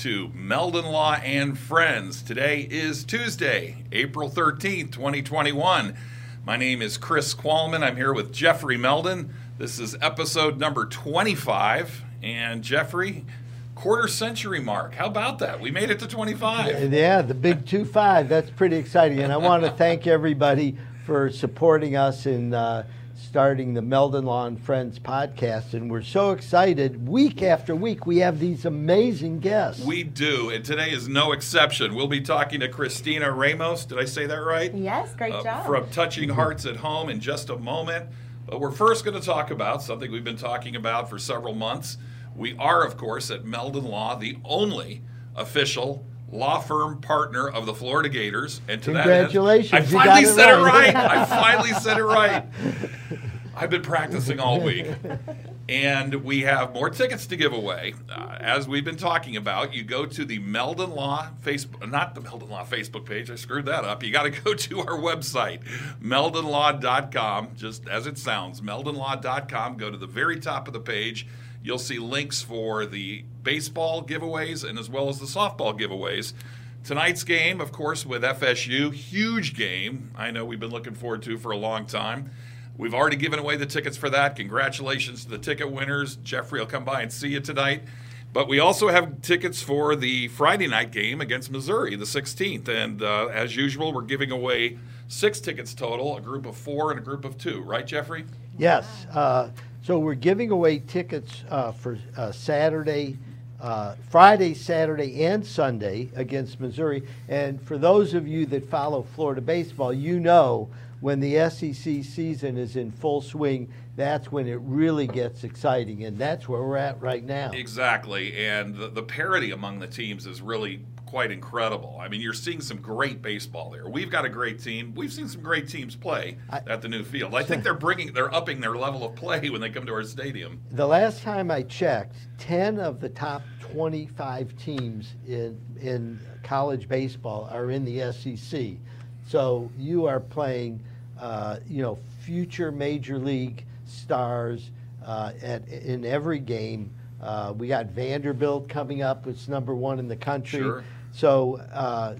to Meldon Law and Friends. Today is Tuesday, April 13th, 2021. My name is Chris Qualman. I'm here with Jeffrey Meldon. This is episode number 25. And Jeffrey, quarter century mark. How about that? We made it to 25. Yeah, the big 2 5. That's pretty exciting. And I want to thank everybody for supporting us in. Uh, starting the Meldon Law and Friends podcast, and we're so excited. Week after week, we have these amazing guests. We do, and today is no exception. We'll be talking to Christina Ramos. Did I say that right? Yes, great uh, job. From Touching Hearts at Home in just a moment. But we're first going to talk about something we've been talking about for several months. We are, of course, at Meldon Law, the only official law firm partner of the Florida Gators. And to Congratulations. that end, I finally said it right. I finally said it right. I've been practicing all week. And we have more tickets to give away. Uh, as we've been talking about, you go to the Meldon Law Facebook, not the Meldon Law Facebook page. I screwed that up. You got to go to our website, meldonlaw.com, just as it sounds, meldonlaw.com. Go to the very top of the page. You'll see links for the baseball giveaways and as well as the softball giveaways. Tonight's game, of course, with FSU, huge game. I know we've been looking forward to for a long time. We've already given away the tickets for that. Congratulations to the ticket winners. Jeffrey will come by and see you tonight. But we also have tickets for the Friday night game against Missouri, the 16th. And uh, as usual, we're giving away six tickets total a group of four and a group of two. Right, Jeffrey? Yes. Uh, so we're giving away tickets uh, for uh, Saturday. Uh, Friday, Saturday, and Sunday against Missouri. And for those of you that follow Florida baseball, you know when the SEC season is in full swing, that's when it really gets exciting, and that's where we're at right now. Exactly, and the, the parity among the teams is really quite incredible. I mean, you're seeing some great baseball there. We've got a great team. We've seen some great teams play I, at the new field. I think they're bringing, they're upping their level of play when they come to our stadium. The last time I checked, ten of the top 25 teams in in college baseball are in the SEC. So you are playing uh, you know, future major league stars uh, at, in every game. Uh, we got Vanderbilt coming up, it's number one in the country. Sure. So uh,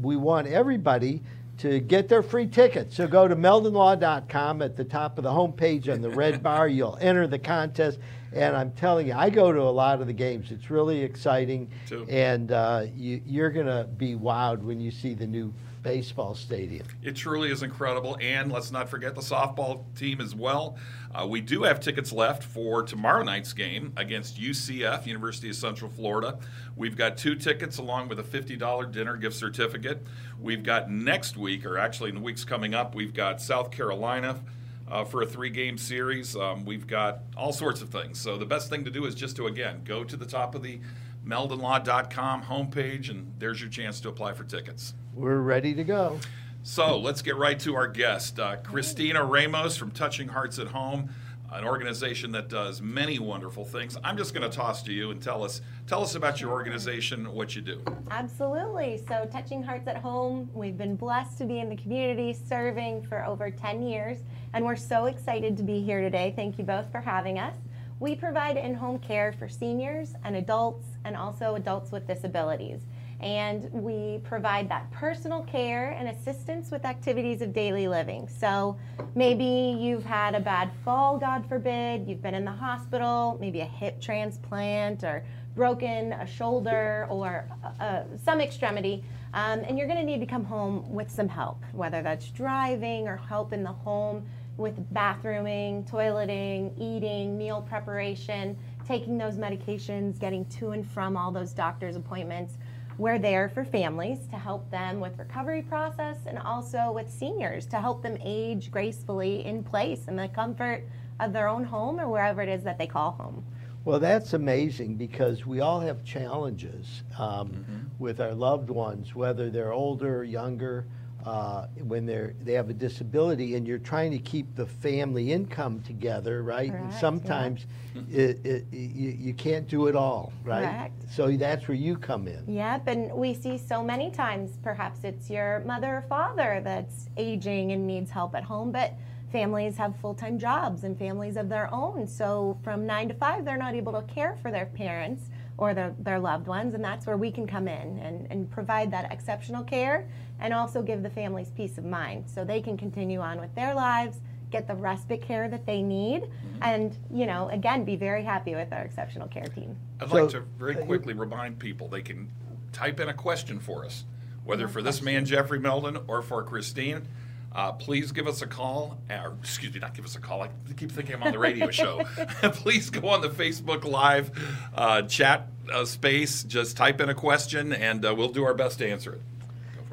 we want everybody to get their free tickets. So go to meldonlaw.com at the top of the homepage on the red bar. You'll enter the contest. And I'm telling you, I go to a lot of the games. It's really exciting. Too. And uh, you, you're going to be wowed when you see the new baseball stadium. It truly is incredible. And let's not forget the softball team as well. Uh, we do have tickets left for tomorrow night's game against UCF, University of Central Florida. We've got two tickets along with a $50 dinner gift certificate. We've got next week, or actually in the weeks coming up, we've got South Carolina. Uh, for a three game series. Um, we've got all sorts of things. So, the best thing to do is just to, again, go to the top of the meldonlaw.com homepage, and there's your chance to apply for tickets. We're ready to go. So let's get right to our guest, uh, Christina Ramos from Touching Hearts at Home, an organization that does many wonderful things. I'm just going to toss to you and tell us tell us about your organization, what you do. Absolutely. So Touching Hearts at Home, we've been blessed to be in the community serving for over 10 years, and we're so excited to be here today. Thank you both for having us. We provide in-home care for seniors and adults and also adults with disabilities and we provide that personal care and assistance with activities of daily living. So maybe you've had a bad fall, God forbid, you've been in the hospital, maybe a hip transplant or broken a shoulder or uh, uh some extremity, um, and you're going to need to come home with some help, whether that's driving or help in the home with bathrooming, toileting, eating, meal preparation, taking those medications, getting to and from all those doctor's appointments we're there for families to help them with recovery process and also with seniors to help them age gracefully in place in the comfort of their own home or wherever it is that they call home. Well, that's amazing because we all have challenges um, mm-hmm. with our loved ones, whether they're older, or younger uh, when they're they have a disability and you're trying to keep the family income together, right? Correct, and sometimes yeah. it, it, you, you can't do it all, right? Correct. So that's where you come in. Yep, and we see so many times perhaps it's your mother or father that's aging and needs help at home, but families have full-time jobs and families of their own. So from 9 to 5 they're not able to care for their parents or their, their loved ones, and that's where we can come in and, and provide that exceptional care and also give the families peace of mind so they can continue on with their lives, get the respite care that they need, Mm-hmm. and, you know, again, be very happy with our exceptional care team. I'd So- like to very quickly remind people they can type in a question for us, whether for this man Jeffrey Meldon or for Christine. Uh, please give us a call, or excuse me, not give us a call. I keep thinking I'm on the radio show. please go on the Facebook Live uh, chat uh, space. Just type in a question, and uh, we'll do our best to answer it.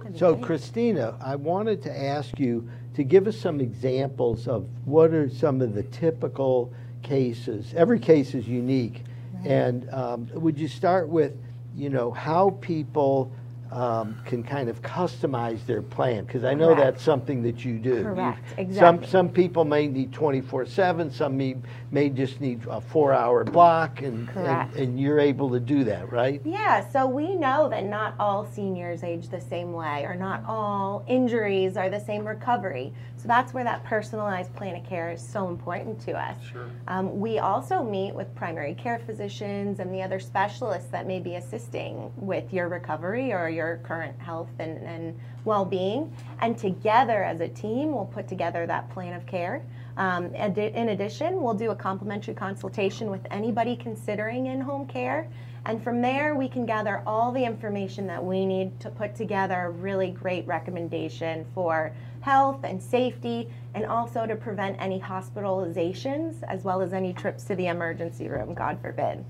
It. So Christina, I wanted to ask you to give us some examples of what are some of the typical cases. Every case is unique, and um, would you start with, you know, how people um, can kind of customize their plan? Because I know Correct. that's something that you do. Correct, Some exactly. some some people may need 24/7. Some may, may just need a four-hour block, and, and and you're able to do that, right? Yeah, so we know that not all seniors age the same way, or not all injuries are the same recovery. So that's where that personalized plan of care is so important to us. Sure. Um, we also meet with primary care physicians and the other specialists that may be assisting with your recovery or your current health and, and well being. And together as a team, we'll put together that plan of care. Um, in addition, we'll do a complimentary consultation with anybody considering in home care. And from there, we can gather all the information that we need to put together a really great recommendation for health and safety, and also to prevent any hospitalizations as well as any trips to the emergency room, God forbid.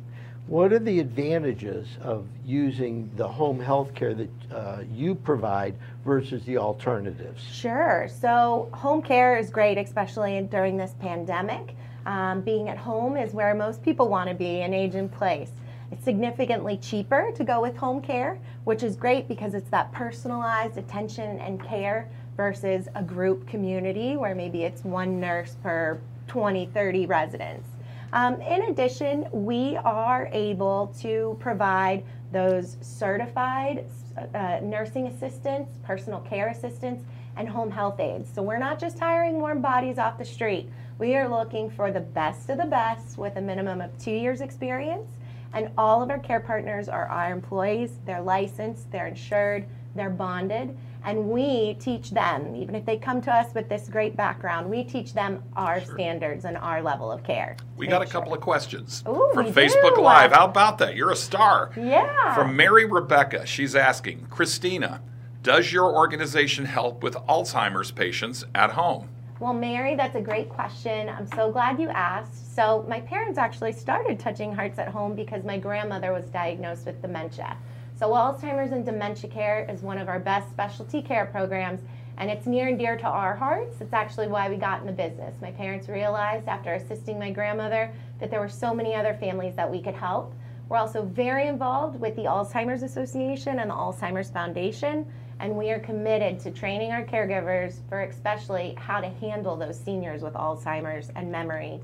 What are the advantages of using the home health care that uh, you provide versus the alternatives? Sure. So, home care is great, especially during this pandemic. Um, being at home is where most people want to be and age in place. It's significantly cheaper to go with home care, which is great because it's that personalized attention and care versus a group community where maybe it's one nurse per 20, 30 residents. Um, in addition, we are able to provide those certified uh, nursing assistants, personal care assistants, and home health aides. So we're not just hiring warm bodies off the street. We are looking for the best of the best with a minimum of two years' experience. And all of our care partners are our employees. They're licensed, they're insured, they're bonded. And we teach them, even if they come to us with this great background, we teach them our standards and our level of care. We got a couple of questions Ooh, from Facebook do. Live. How about that? You're a star. Yeah. From Mary Rebecca, she's asking Christina, does your organization help with Alzheimer's patients at home? Well, Mary, that's a great question. I'm so glad you asked. So, my parents actually started touching hearts at home because my grandmother was diagnosed with dementia. So, Alzheimer's and dementia care is one of our best specialty care programs, and it's near and dear to our hearts. It's actually why we got in the business. My parents realized after assisting my grandmother that there were so many other families that we could help. We're also very involved with the Alzheimer's Association and the Alzheimer's Foundation, and we are committed to training our caregivers for especially how to handle those seniors with Alzheimer's and memory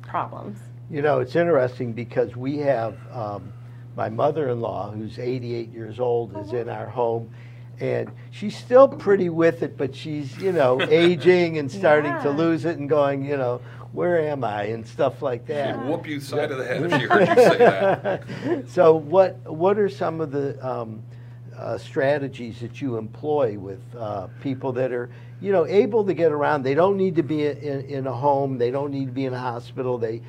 problems. You know, it's interesting because we have um, my mother-in-law, who's 88 years old, is in our home, and she's still pretty with it, but she's you know aging and starting to lose it and going, you know, where am I? and stuff like She'd that. whoop you side of the head if she heard you say that. so what what are some of the um, uh, strategies that you employ with uh, people that are you know able to get around? They don't need to be in, in a home. They don't need to be in a hospital. They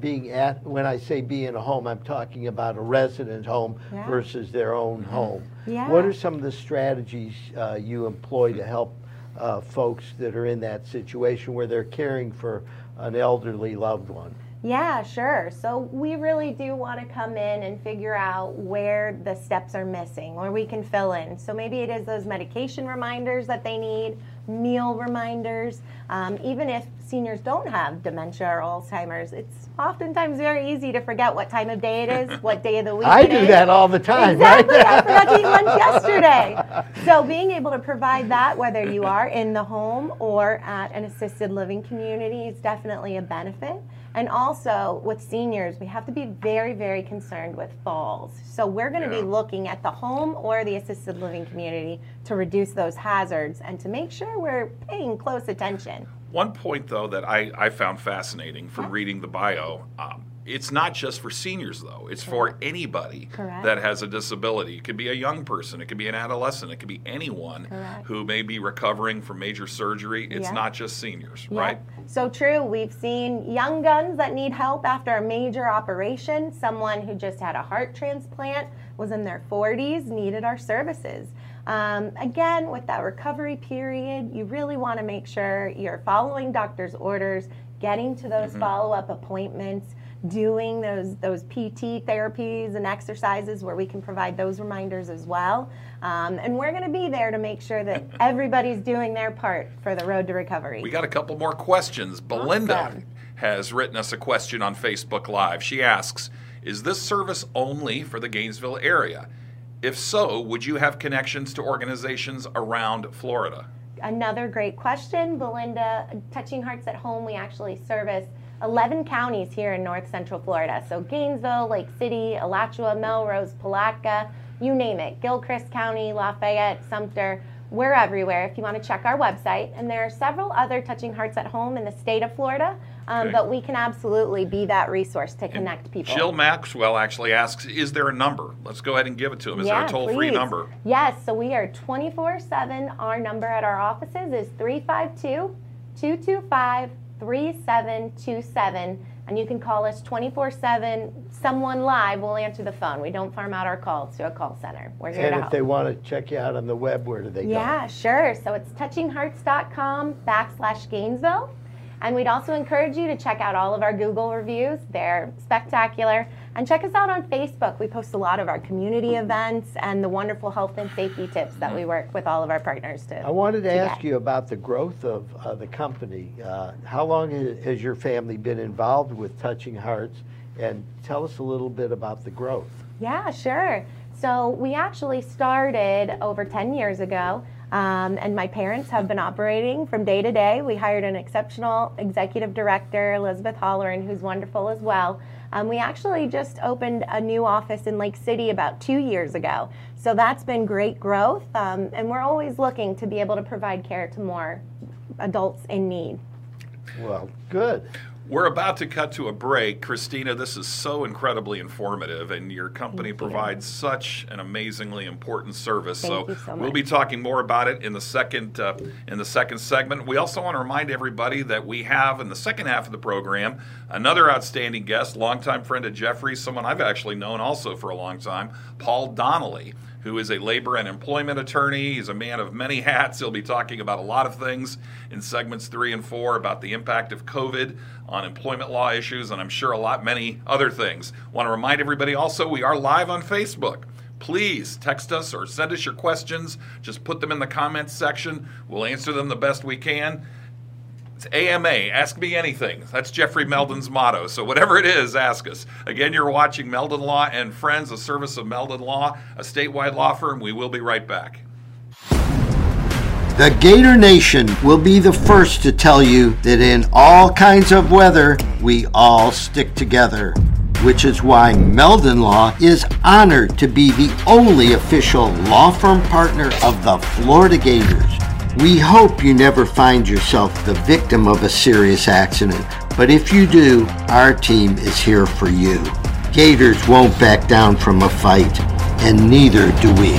being at when i say be in a home i'm talking about a resident home Yeah. versus their own Mm-hmm. home Yeah. what are some of the strategies uh, you employ to help uh, folks that are in that situation where they're caring for an elderly loved one Yeah, sure. So we really do want to come in and figure out where the steps are missing or we can fill in. So maybe it is those medication reminders that they need, meal reminders. Um, even if seniors don't have dementia or Alzheimer's, it's oftentimes very easy to forget what time of day it is, what day of the week i do is. that all the time Exactly. right I forgot to eat lunch yesterday. So being able to provide that, whether you are in the home or at an assisted living community, is definitely a benefit. And also with seniors, we have to be very, very concerned with falls. So we're going to Yeah. be looking at the home or the assisted living community to reduce those hazards and to make sure we're paying close attention. One point, though, that I, I found fascinating from reading the bio um, it's not just for seniors though it's for anybody Correct. that has a disability it could be a young person it could be an adolescent it could be anyone Correct. who may be recovering from major surgery it's Yeah. not just seniors Yeah, right So true. We've seen young guns that need help after a major operation. Someone who just had a heart transplant was in their 40s, needed our services. Um, again, with that recovery period, you really want to make sure you're following doctor's orders, getting to those follow-up appointments, doing those those PT therapies and exercises where we can provide those reminders as well. Um, and we're going to be there to make sure that everybody's doing their part for the road to recovery. we got a couple more questions belinda Awesome. has written us a question on facebook live she asks is this service only for the gainesville area if so would you have connections to organizations around florida Another great question, Belinda. Touching Hearts at Home, we actually service 11 counties here in north central Florida. So Gainesville, Lake City, Alachua, Melrose, Palatka, you name it. Gilchrist County, Lafayette, Sumter. We're everywhere if you want to check our website. And there are several other Touching Hearts at Home in the state of Florida, um, Okay. but we can absolutely be that resource to connect people. Jill Maxwell actually asks, "Is there a number?" Let's go ahead and give it to him. Is there a toll-free please. number? Yes, so we are 24 7. Our number at our offices is 352 225 3727. And you can call us 24 7. Someone live will answer the phone. We don't farm out our calls to a call center. We're here And to if help. they want to check you out on the web, where do they go? Yeah, sure. So it's touchinghearts.com backslash Gainesville. And we'd also encourage you to check out all of our Google reviews. They're spectacular. And check us out on Facebook. We post a lot of our community events and the wonderful health and safety tips that we work with all of our partners to. I wanted to to ask get. you about the growth of uh, the company. Uh, how long has your family been involved with Touching Hearts? And tell us a little bit about the growth. Yeah, sure. So we actually started over 10 years ago, um, and my parents have been operating from day to day. We hired an exceptional executive director, Elizabeth Holleran, who's wonderful as well. Um, we actually just opened a new office in Lake City about two years ago. So that's been great growth, um, and we're always looking to be able to provide care to more adults in need. Well, good. We're about to cut to a break. Christina, this is so incredibly informative, and your company Thank you. provides such an amazingly important service. Thank you so we'll be talking more about it in the second uh, in the second segment. We also want to remind everybody that we have in the second half of the program another outstanding guest, longtime friend of Jeffrey, someone I've actually known also for a long time, Paul Donnelly. Who is a labor and employment attorney? He's a man of many hats. He'll be talking about a lot of things in segments three and four about the impact of COVID on employment law issues, and I'm sure a lot many other things. Want to remind everybody also we are live on Facebook. Please text us or send us your questions. Just put them in the comments section. We'll answer them the best we can. It's AMA, ask me anything. That's Jeffrey Meldon's motto. So whatever it is, ask us. Again, you're watching Meldon Law and Friends, a service of Meldon Law, a statewide law firm. We will be right back. The Gator Nation will be the first to tell you that in all kinds of weather, we all stick together. Which is why Meldon Law is honored to be the only official law firm partner of the Florida Gators. We hope you never find yourself the victim of a serious accident, but if you do, our team is here for you. Gators won't back down from a fight, and neither do we.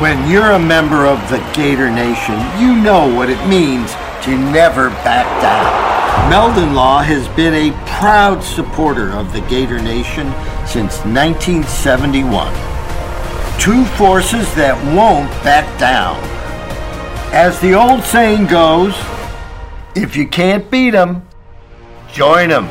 When you're a member of the Gator Nation, you know what it means to never back down. Meldon Law has been a proud supporter of the Gator Nation since 1971. Two forces that won't back down. As the old saying goes, if you can't beat them, join them.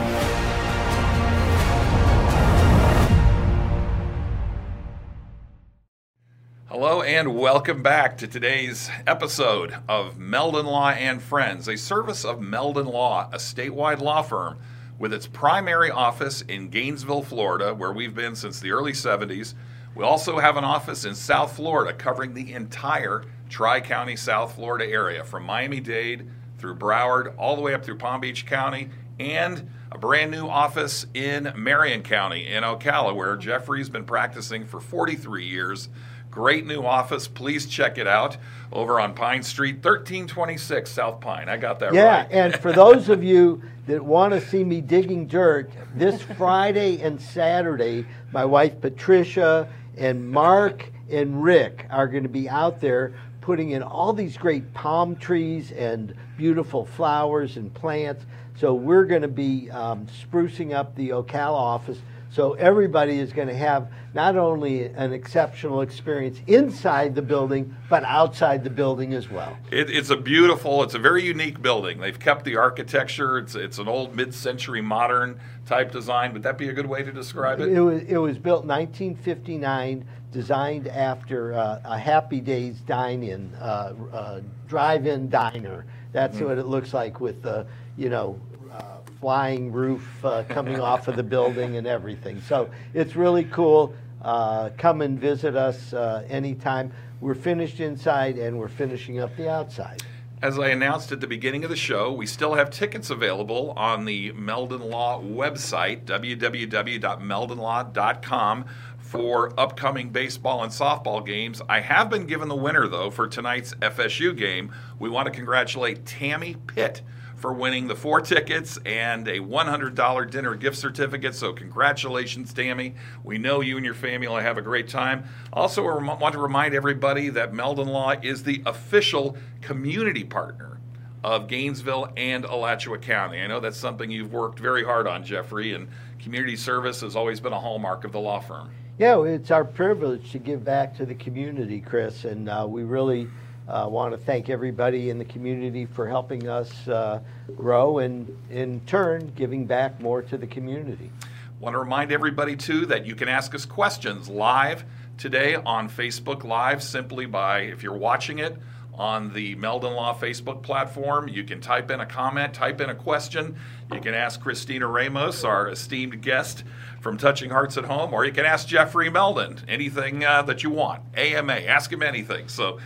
Hello and welcome back to today's episode of Meldon Law and Friends, a service of Meldon Law, a statewide law firm with its primary office in Gainesville, Florida, where we've been since the early 70s. We also have an office in South Florida covering the entire Tri County, South Florida area from Miami Dade through Broward, all the way up through Palm Beach County, and a brand new office in Marion County in Ocala, where Jeffrey's been practicing for 43 years. Great new office. Please check it out over on Pine Street, 1326 South Pine. I got that Yeah, right. Yeah, and for those of you that want to see me digging dirt, this Friday and Saturday, my wife Patricia and Mark and Rick are going to be out there putting in all these great palm trees and beautiful flowers and plants. So we're going to be um, sprucing up the Ocala office. So everybody is going to have not only an exceptional experience inside the building, but outside the building as well. It, it's a beautiful, it's a very unique building. They've kept the architecture. It's it's an old mid-century modern type design. Would that be a good way to describe it? It was, it was built in 1959, designed after uh, a Happy Days dine-in, uh, uh, drive-in diner. That's what it looks like with the, you know, flying roof uh, coming off of the building and everything. So it's really cool. Uh, come and visit us uh, anytime. We're finished inside and we're finishing up the outside. As I announced at the beginning of the show, we still have tickets available on the Meldon Law website, www.meldonlaw.com, for upcoming baseball and softball games. I have been given the winner, though, for tonight's FSU game. We want to congratulate Tammy Pitt for winning the four tickets and a $100 dinner gift certificate. So, congratulations, Tammy. We know you and your family will have a great time. Also, I want to remind everybody that Meldon Law is the official community partner of Gainesville and Alachua County. I know that's something you've worked very hard on, Jeffrey, and community service has always been a hallmark of the law firm. Yeah, it's our privilege to give back to the community, Chris, and uh, we really uh, want to thank everybody in the community for helping us uh, grow and, in turn, giving back more to the community. Want to remind everybody, too, that you can ask us questions live today on Facebook Live simply by, if you're watching it, on the Meldon Law Facebook platform. You can type in a comment, type in a question. You can ask Christina Ramos, our esteemed guest from Touching Hearts at Home, or you can ask Jeffrey Meldon anything uh, that you want. AMA, ask him anything. So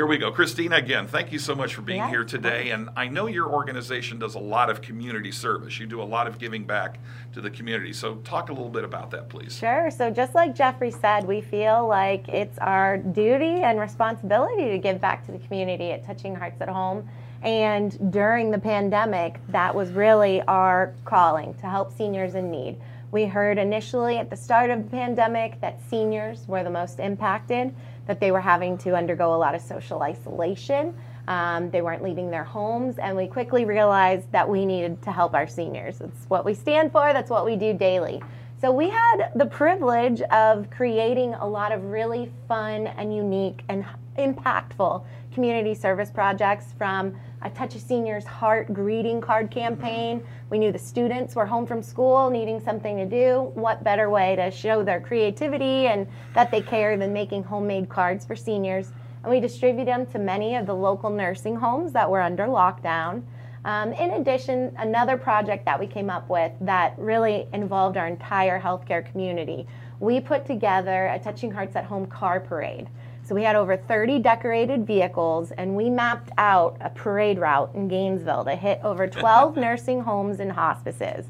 here we go. Christina, again, thank you so much for being Yes. here today. And I know your organization does a lot of community service. You do a lot of giving back to the community. So talk a little bit about that, please. Sure. So, just like Jeffrey said, we feel like it's our duty and responsibility to give back to the community at Touching Hearts at Home. And during the pandemic, that was really our calling to help seniors in need. We heard initially at the start of the pandemic that seniors were the most impacted, that they were having to undergo a lot of social isolation. Um, they weren't leaving their homes, and we quickly realized that we needed to help our seniors. That's what we stand for, that's what we do daily. So we had the privilege of creating a lot of really fun and unique and impactful community service projects from a Touch a Senior's Heart greeting card campaign. We knew the students were home from school needing something to do. What better way to show their creativity and that they care than making homemade cards for seniors? And we distribute them to many of the local nursing homes that were under lockdown. Um, in addition, another project that we came up with that really involved our entire healthcare community, we put together a Touching Hearts at Home car parade. So we had over 30 decorated vehicles, and we mapped out a parade route in Gainesville to hit over 12 nursing homes and hospices.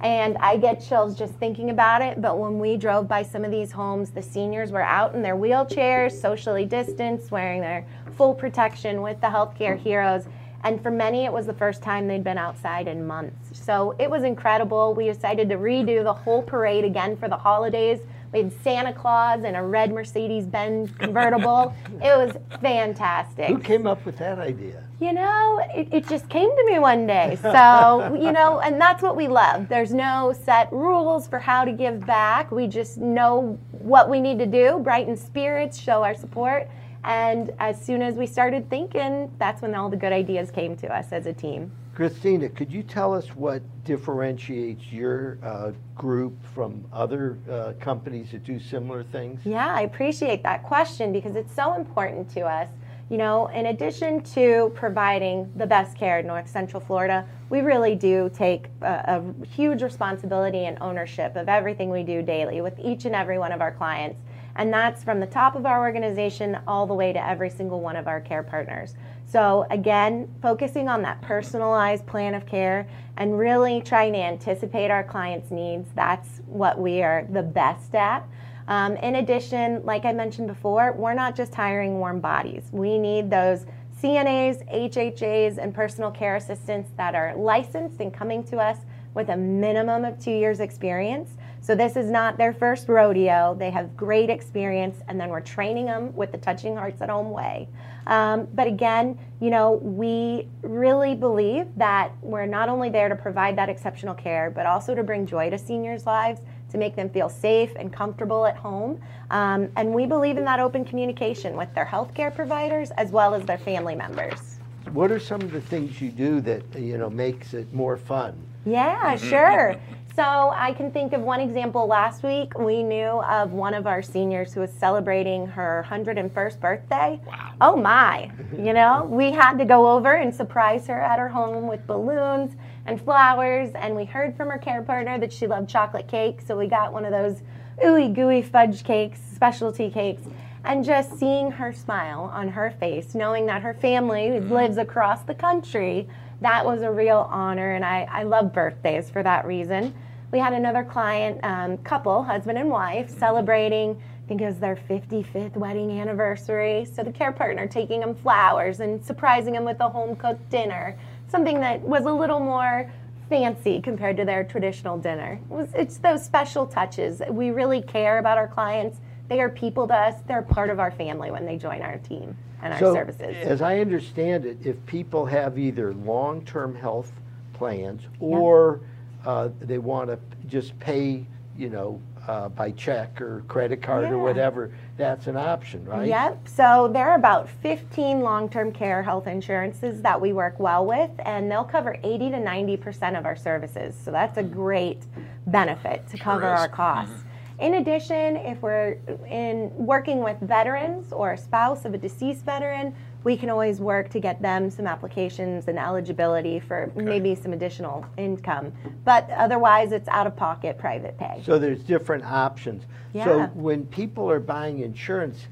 And I get chills just thinking about it. But when we drove by some of these homes, the seniors were out in their wheelchairs, socially distanced, wearing their full protection with the healthcare heroes. And for many, it was the first time they'd been outside in months. So it was incredible. We decided to redo the whole parade again for the holidays. We had Santa Claus in a red Mercedes Benz convertible. it was fantastic. Who came up with that idea? You know, it, it just came to me one day. So, you know, and that's what we love. There's no set rules for how to give back. We just know what we need to do, brighten spirits, show our support. And as soon as we started thinking, that's when all the good ideas came to us as a team. Christina, could you tell us what differentiates your uh, group from other uh, companies that do similar things? Yeah, I appreciate that question because it's so important to us. You know, in addition to providing the best care in North Central Florida, we really do take a, a huge responsibility and ownership of everything we do daily with each and every one of our clients. And that's from the top of our organization all the way to every single one of our care partners. So, again, focusing on that personalized plan of care and really trying to anticipate our clients' needs, that's what we are the best at. Um, in addition, like I mentioned before, we're not just hiring warm bodies. We need those CNAs, HHAs, and personal care assistants that are licensed and coming to us with a minimum of two years experience. So this is not their first rodeo. They have great experience, and then we're training them with the Touching Hearts at Home way. Um, but again, you know, we really believe that we're not only there to provide that exceptional care, but also to bring joy to seniors' lives, to make them feel safe and comfortable at home. Um, and we believe in that open communication with their healthcare providers as well as their family members. What are some of the things you do that you know makes it more fun? Yeah, sure. So I can think of one example. Last week, we knew of one of our seniors who was celebrating her 101st birthday. Wow. Oh my! You know, we had to go over and surprise her at her home with balloons and flowers, and we heard from her care partner that she loved chocolate cake, so we got one of those ooey gooey fudge cakes, specialty cakes. And just seeing her smile on her face, knowing that her family mm. lives across the country, that was a real honor, and I, I love birthdays for that reason. We had another client, um, couple, husband and wife, celebrating, I think it was their 55th wedding anniversary. So the care partner taking them flowers and surprising them with a home cooked dinner, something that was a little more fancy compared to their traditional dinner. It was, it's those special touches. We really care about our clients. They are people to us, they're part of our family when they join our team and our so, services. as I understand it, if people have either long-term health plans or uh, they want to just pay, you know, uh, by check or credit card Yeah. or whatever, that's an option, right? Yep. So there are about 15 long-term care health insurances that we work well with, and they'll cover 80 to 90 percent of our services. So that's a great benefit to cover is. our costs. In addition, if we're in working with veterans or a spouse of a deceased veteran, we can always work to get them some applications and eligibility for maybe some additional income. But otherwise, it's out-of-pocket private pay. So there's different options. So Yeah. when people are buying insurance,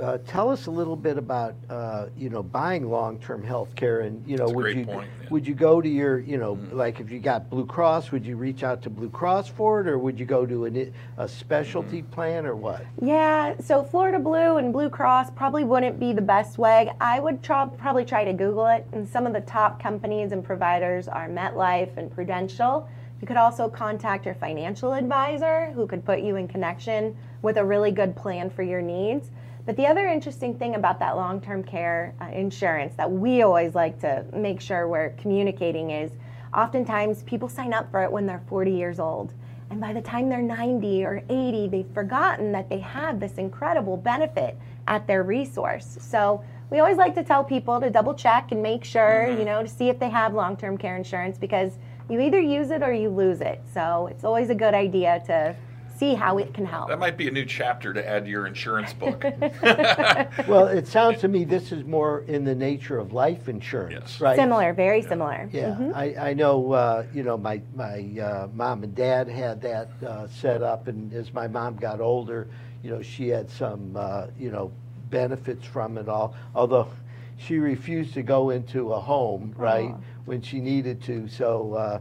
uh, tell us a little bit about uh, you know buying long-term health care and you know would you point, yeah. Mm-hmm. would you go to your you know like if you got Blue Cross would you reach out to Blue Cross for it or would you go to an, a specialty Mm-hmm. plan or what? Yeah, so Florida Blue and Blue Cross probably wouldn't be the best way. I would try, probably try to Google it, and some of the top companies and providers are MetLife and Prudential. You could also contact your financial advisor who could put you in connection with a really good plan for your needs. But the other interesting thing about that long term care uh, insurance that we always like to make sure we're communicating is oftentimes people sign up for it when they're 40 years old. And by the time they're 90 or 80, they've forgotten that they have this incredible benefit at their resource. So we always like to tell people to double check and make sure, you know, to see if they have long term care insurance because you either use it or you lose it. So it's always a good idea to see how it can help. That might be a new chapter to add to your insurance book. Well, it sounds to me this is more in the nature of life insurance, Yes. right? Similar, very similar. Yeah, Mhm. I, I know, uh, you know, my, my uh, mom and dad had that uh, set up, and as my mom got older, you know, she had some, uh, you know, benefits from it all, although she refused to go into a home, right, Aw. when she needed to, so uh,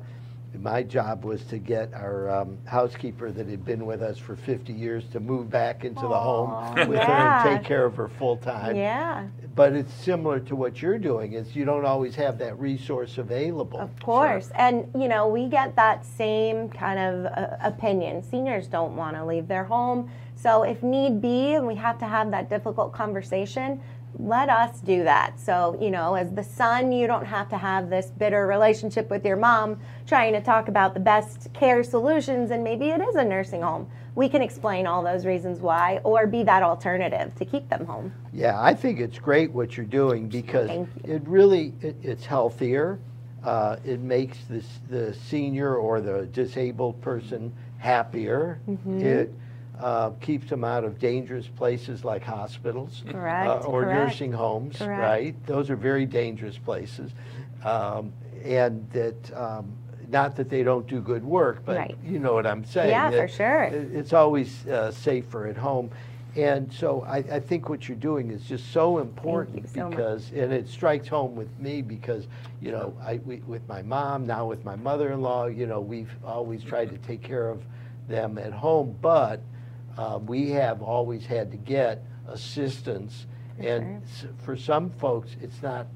my job was to get our um, housekeeper that had been with us for 50 years to move back into the home with her and take care of her full-time. Yeah, But it's similar to what you're doing, is you don't always have that resource available. of course. And, you know, we get that same kind of uh, opinion. Seniors don't want to leave their home. So if need be, and we have to have that difficult conversation, let us do that. So, you know, as the son, you don't have to have this bitter relationship with your mom trying to talk about the best care solutions, and maybe it is a nursing home. We can explain all those reasons why, or be that alternative to keep them home. Yeah, I think it's great what you're doing because Thank it really, it, it's healthier. Uh, it makes the, the senior or the disabled person happier. Mm-hmm. It uh, keeps them out of dangerous places like hospitals. Correct, uh, Or correct. nursing homes, Correct. right? Those are very dangerous places. Um, And that, um, not that they don't do good work, but Right. you know what I'm saying. Yeah, for sure. It's always uh, safer at home. And so I, I think what you're doing is just so important so much. because, and it strikes home with me because, you know, I, we, with my mom, now with my mother-in-law, you know, we've always tried to take care of them at home, but uh, we have always had to get assistance. And s- for some folks, it's not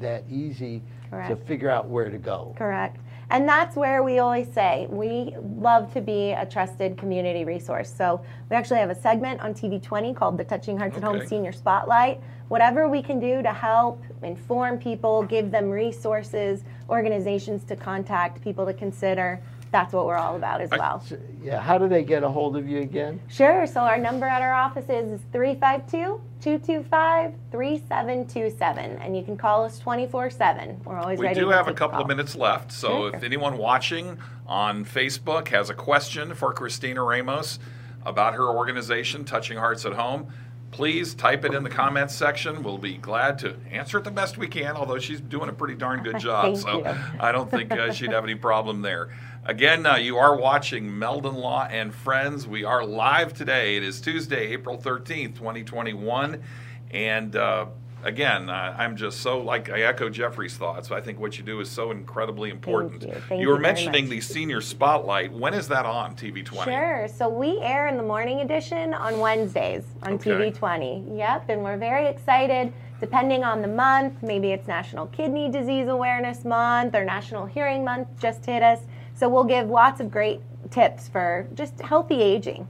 that easy to figure out where to go. Correct. And that's where we always say we love to be a trusted community resource. So we actually have a segment on TV 20 called the Touching Hearts at Home Senior Spotlight. Whatever we can do to help inform people, give them resources, organizations to contact, people to consider, that's what we're all about as well. So, Yeah, how do they get a hold of you again? Sure. So our number at our office is 352 225 3727. And you can call us 24 7. We're always We ready do to have a take couple of minutes left, so Sure. if anyone watching on Facebook has a question for Christina Ramos about her organization, Touching Hearts at Home, please type it in the comments section. We'll be glad to answer it the best we can, although she's doing a pretty darn good job, so you. I don't think uh, she'd have any problem there. Again, uh, you are watching Meldon Law and Friends. We are live today. It is Tuesday, April 13th, 2021. And uh, again, uh, I'm just so like I echo Jeffrey's thoughts. I think what you do is so incredibly important. you. Thank you were you mentioning the senior spotlight. When is that on TV 20? Sure. So we air in the morning edition on Wednesdays on Okay. TV 20. Yep. And we're very excited. Depending on the month, maybe it's National Kidney Disease Awareness Month or National Hearing Month just hit us. So we'll give lots of great tips for just healthy aging.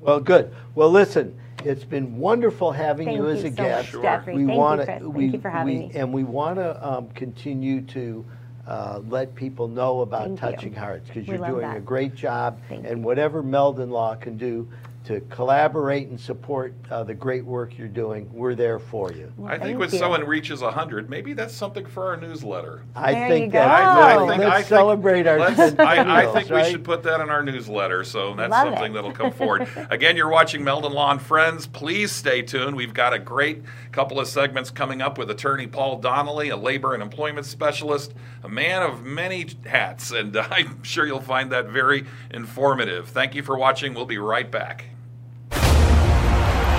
Well, good. Well, listen, it's been wonderful having Thank you as you a so guest. much, Sure. Jeffrey. We Thank wanna- you, Chris. Thank you for having we- me. And we want to um, continue to uh, let people know about Thank you. Touching Hearts because you're doing that. a great job. Thank and whatever Meldon Law can do to collaborate and support uh, the great work you're doing, we're there for you. Well, I think when you. someone reaches 100, maybe that's something for our newsletter. I There think you that's go. I, I think, Let's I think- celebrate our let's- I, I centennials, think we should put that in our newsletter, so that's Love something it. that'll come forward. Again, you're watching Meldon Law and Friends. Please stay tuned. We've got a great couple of segments coming up with attorney Paul Donnelly, a labor and employment specialist, a man of many hats, and I'm sure you'll find that very informative. Thank you for watching. We'll be right back.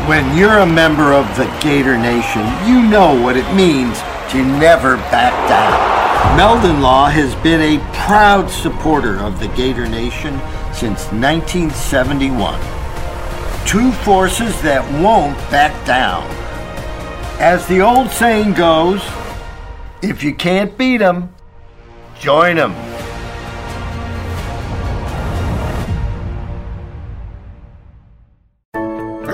When you're a member of the Gator Nation, you know what it means to never back down. Meldon Law has been a proud supporter of the Gator Nation since 1971. Two forces that won't back down. As the old saying goes, if you can't beat 'em, join 'em.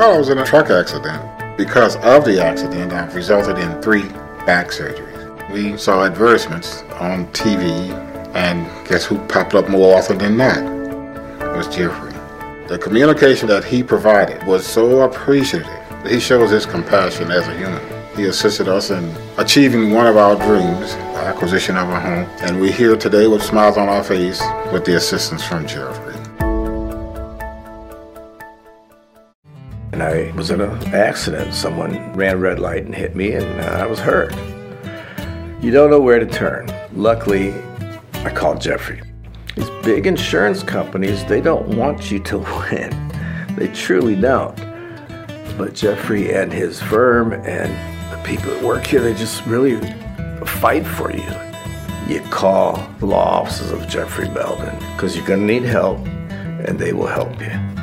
I was in a truck accident. Because of the accident, I've resulted in three back surgeries. We saw advertisements on TV, and guess who popped up more often than that? It was Jeffrey. The communication that he provided was so appreciative. He shows his compassion as a human. He assisted us in achieving one of our dreams, the acquisition of a home, and we're here today with smiles on our face with the assistance from Jeffrey. And I was in an accident. Someone ran red light and hit me, and uh, I was hurt. You don't know where to turn. Luckily, I called Jeffrey. These big insurance companies, they don't want you to win. They truly don't. But Jeffrey and his firm and the people that work here, they just really fight for you. You call the law offices of Jeffrey Meldon because you're going to need help, and they will help you.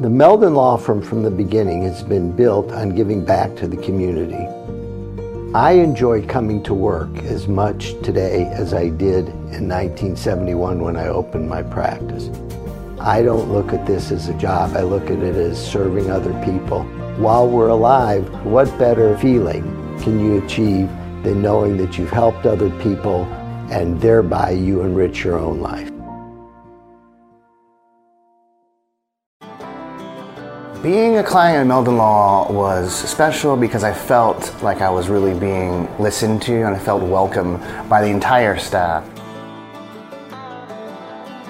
The Meldon Law Firm from the beginning has been built on giving back to the community. I enjoy coming to work as much today as I did in 1971 when I opened my practice. I don't look at this as a job, I look at it as serving other people. While we're alive, what better feeling can you achieve than knowing that you've helped other people and thereby you enrich your own life? Being a client at Meldon Law was special because I felt like I was really being listened to and I felt welcome by the entire staff.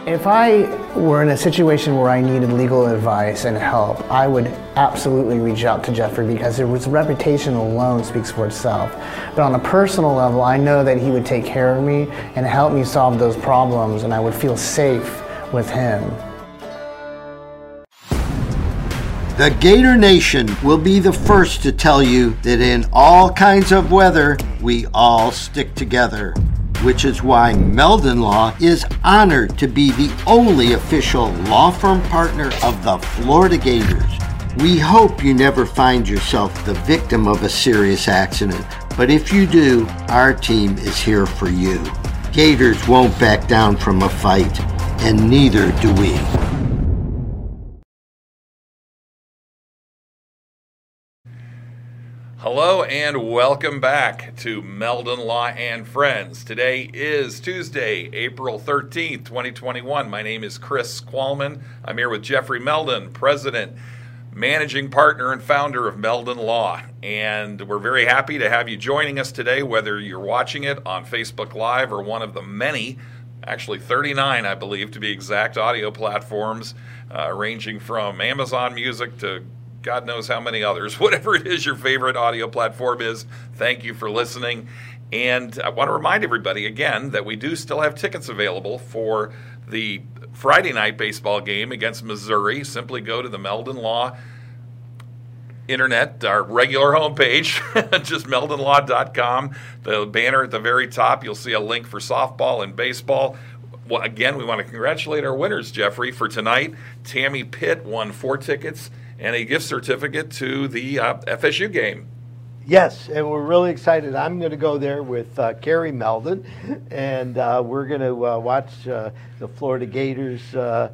If I were in a situation where I needed legal advice and help, I would absolutely reach out to Jeffrey because his reputation alone speaks for itself. But on a personal level, I know that he would take care of me and help me solve those problems, and I would feel safe with him. The Gator Nation will be the first to tell you that in all kinds of weather, we all stick together. which is why Meldon Law is honored to be the only official law firm partner of the Florida Gators. We hope you never find yourself the victim of a serious accident, but if you do, our team is here for you. Gators won't back down from a fight, and neither do we. Hello and welcome back to Meldon Law and Friends. Today is Tuesday, April 13th, 2021. My name is Chris Qualman. I'm here with Jeffrey Meldon, President, Managing Partner, and founder of Meldon Law. And we're very happy to have you joining us today, whether you're watching it on Facebook Live or one of the many actually 39, I believe, to be exact, audio platforms, uh, ranging from Amazon Music to God knows how many others. Whatever it is your favorite audio platform is, thank you for listening. And I want to remind everybody again that we do still have tickets available for the Friday night baseball game against Missouri. Simply go to the Meldon Law internet, our regular homepage, just meldonlaw.com. The banner at the very top, you'll see a link for softball and baseball. Well, again, we want to congratulate our winners, Jeffrey, for tonight. Tammy Pitt won four tickets and a gift certificate to the uh, FSU game. Yes, and we're really excited. I'm going to go there with uh, Carrie Meldon, and uh, we're going to uh, watch uh, the Florida Gators uh,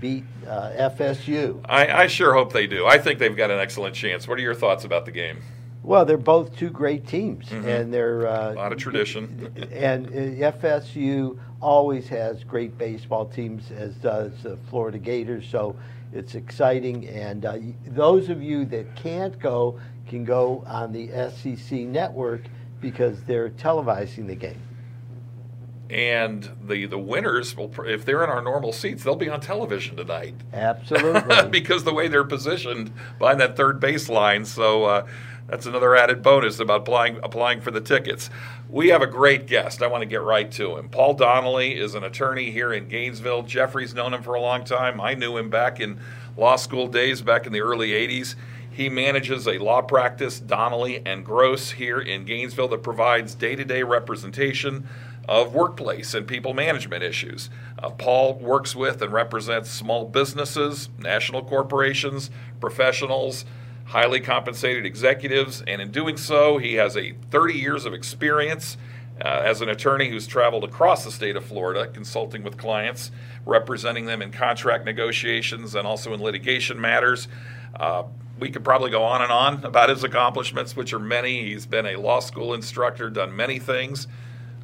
beat uh, FSU. I, I sure hope they do. I think they've got an excellent chance. What are your thoughts about the game? Well, they're both two great teams, and they're A lot of tradition. and FSU always has great baseball teams, as does the Florida Gators. So it's exciting. And uh, those of you that can't go can go on the SEC network because they're televising the game. And the, the winners, will, if they're in our normal seats, they'll be on television tonight. Absolutely. because the way they're positioned behind that third baseline. So uh, that's another added bonus about applying applying for the tickets. We have a great guest. I want to get right to him. Paul Donnelly is an attorney here in Gainesville. Jeffrey's known him for a long time. I knew him back in law school days, back in the early '80s. He manages a law practice, Donnelly and Gross, here in Gainesville that provides day-to-day representation of workplace and people management issues. Uh, Paul works with and represents small businesses, national corporations, professionals, highly compensated executives, and in doing so, he has a 30 years of experience uh, as an attorney who's traveled across the state of Florida, consulting with clients, representing them in contract negotiations and also in litigation matters. Uh, we could probably go on and on about his accomplishments, which are many. He's been a law school instructor, done many things.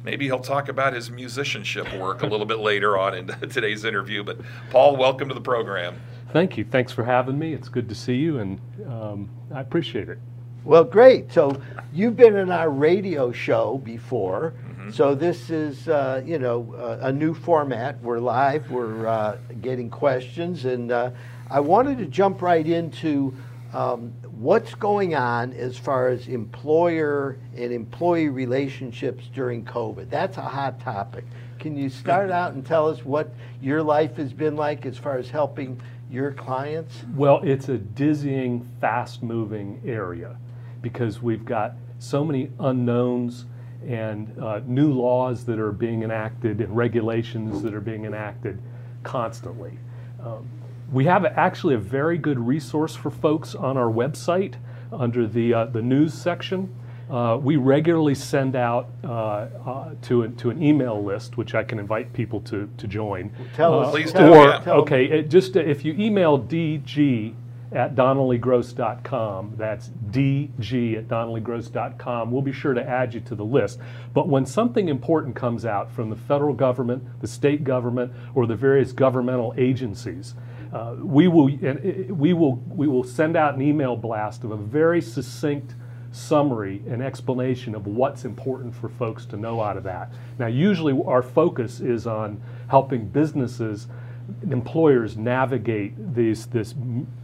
Maybe he'll talk about his musicianship work a little bit later on in today's interview. But Paul, welcome to the program. Thank you. Thanks for having me. It's good to see you, and um, I appreciate it. Well, great. So you've been in our radio show before. So this is, uh, you know, uh, a new format. We're live. We're uh, getting questions, and uh, I wanted to jump right into um, what's going on as far as employer and employee relationships during COVID. That's a hot topic. Can you start out and tell us what your life has been like as far as helping your clients? Well, it's a dizzying, fast moving area because we've got so many unknowns and uh, new laws that are being enacted and regulations that are being enacted constantly. Um, we have actually a very good resource for folks on our website under the, uh, the news section. Uh, we regularly send out uh, uh, to, a, to an email list, which I can invite people to, to join. Tell Uh, us. Please tell- do, or, yeah. okay, it just uh, if you email dg at donnellygross.com, that's dg at donnellygross.com, we'll be sure to add you to the list. But when something important comes out from the federal government, the state government, or the various governmental agencies, uh, we will and we will we will send out an email blast of a very succinct summary and explanation of what's important for folks to know out of that. Now, usually our focus is on helping businesses, employers navigate these, this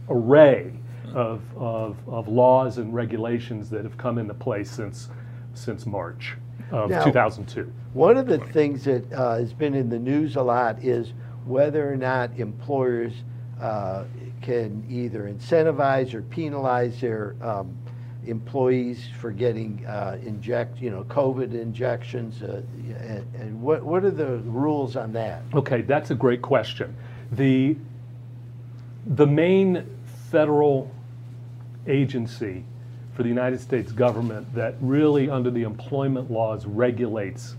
array of, of, of laws and regulations that have come into place since, since March of Now- 2002. One of the things that uh, has been in the news a lot is whether or not employers uh, can either incentivize or penalize their um, employees for getting uh, inject, you know, COVID injections? Uh, and, and what what are the rules on that? Okay, that's a great question. The the main federal agency for the United States government that really, under the employment laws, regulates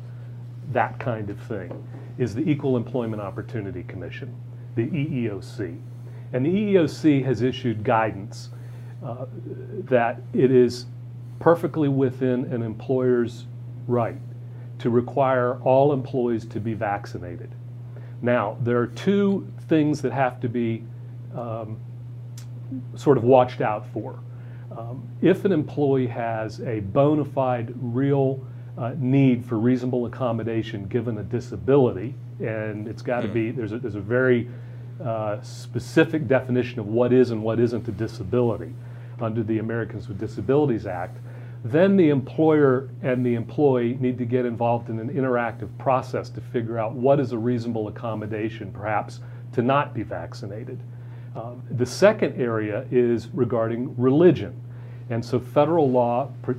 that kind of thing is the Equal Employment Opportunity Commission, the EEOC. And the EEOC has issued guidance uh, that it is perfectly within an employer's right to require all employees to be vaccinated. Now, there are two things that have to be um, sort of watched out for. Um, if an employee has a bona fide, real uh, need for reasonable accommodation given a disability, and it's got to be, there's a, there's a very uh, specific definition of what is and what isn't a disability under the Americans with Disabilities Act, then the employer and the employee need to get involved in an interactive process to figure out what is a reasonable accommodation, perhaps, to not be vaccinated. Um, the second area is regarding religion. And so federal law pr-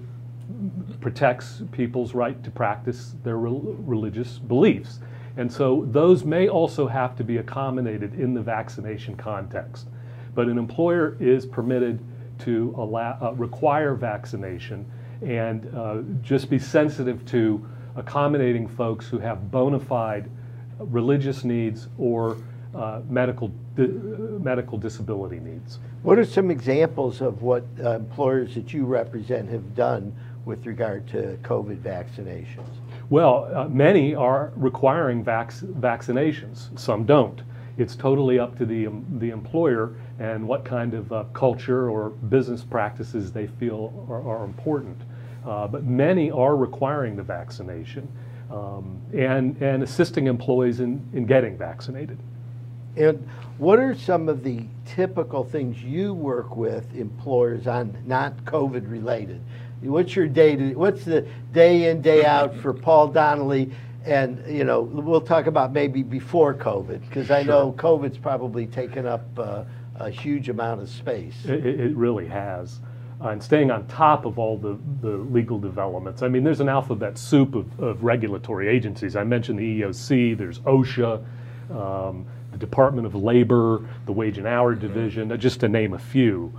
protects people's right to practice their re- religious beliefs. And so those may also have to be accommodated in the vaccination context. But an employer is permitted to allow, uh, require vaccination and uh, just be sensitive to accommodating folks who have bona fide religious needs or uh, medical, di- medical disability needs. What are some examples of what uh, employers that you represent have done with regard to COVID vaccinations? Well, uh, many are requiring vac- vaccinations, some don't. It's totally up to the, um, the employer and what kind of uh, culture or business practices they feel are, are important. Uh, but many are requiring the vaccination um, and, and assisting employees in, in getting vaccinated. And what are some of the typical things you work with employers on, not COVID related? What's your day to, what's the day in, day out for Paul Donnelly? And, you know, we'll talk about maybe before COVID, because I know COVID's probably taken up uh, a huge amount of space. It, it really has. Uh, and staying on top of all the, the legal developments. I mean, there's an alphabet soup of, of regulatory agencies. I mentioned the EEOC, there's OSHA, um, the Department of Labor, the Wage and Hour Division, uh, just to name a few.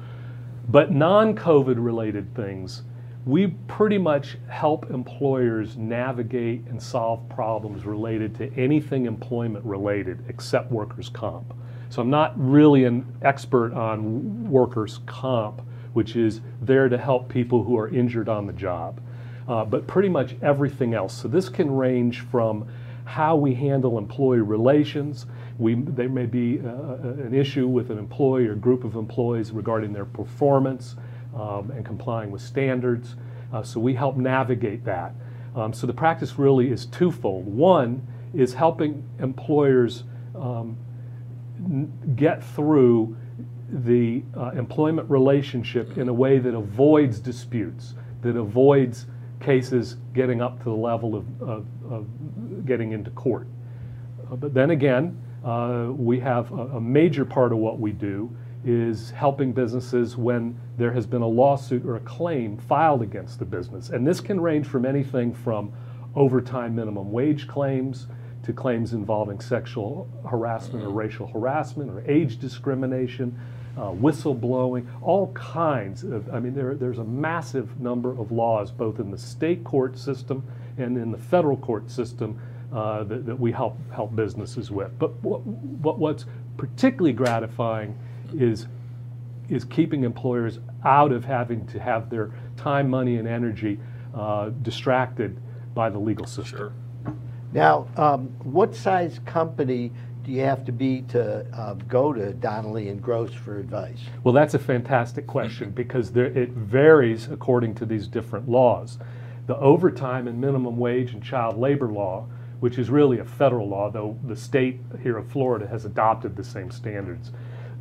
But non COVID related things, we pretty much help employers navigate and solve problems related to anything employment related except workers' comp. So I'm not really an expert on workers' comp, which is there to help people who are injured on the job, uh, but pretty much everything else. So this can range from how we handle employee relations. We, there may be uh, an issue with an employee or group of employees regarding their performance um, and complying with standards. Uh, so we help navigate that. Um, so the practice really is twofold. One is helping employers um, get through the uh, employment relationship in a way that avoids disputes, that avoids cases getting up to the level of, of, of getting into court. Uh, but then again, uh, we have a, a, major part of what we do is helping businesses when there has been a lawsuit or a claim filed against the business. And this can range from anything from overtime minimum wage claims to claims involving sexual harassment or racial harassment or age discrimination, uh, whistleblowing, all kinds of, I mean, there, there's a massive number of laws both in the state court system and in the federal court system uh, that, that, we help, help businesses with. But what, what, what's particularly gratifying is, is keeping employers out of having to have their time, money, and energy uh, distracted by the legal system. Sure. Now, um, what size company do you have to be to uh, go to Donnelly and Gross for advice? Well, that's a fantastic question because there, it varies according to these different laws. The overtime and minimum wage and child labor law, which is really a federal law, though the state here of Florida has adopted the same standards,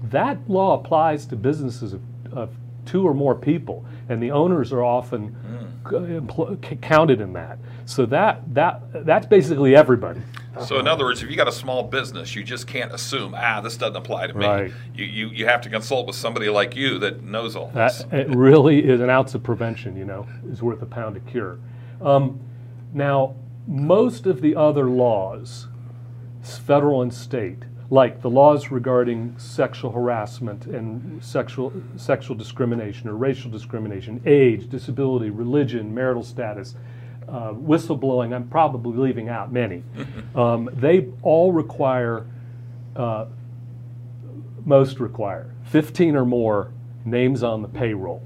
that law applies to businesses of, of two or more people, and the owners are often mm. counted in that. So that that that's basically everybody. So, in other words, if you got a small business, you just can't assume, ah, this doesn't apply to me. Right. You, you, you have to consult with somebody like you that knows all That, this. it really is an ounce of prevention, you know, is worth a pound of cure. Um, now, most of the other laws, federal and state, like the laws regarding sexual harassment and sexual sexual discrimination or racial discrimination, age, disability, religion, marital status, uh, whistleblowing, I'm probably leaving out many. um, they all require uh, most require 15 or more names on the payroll.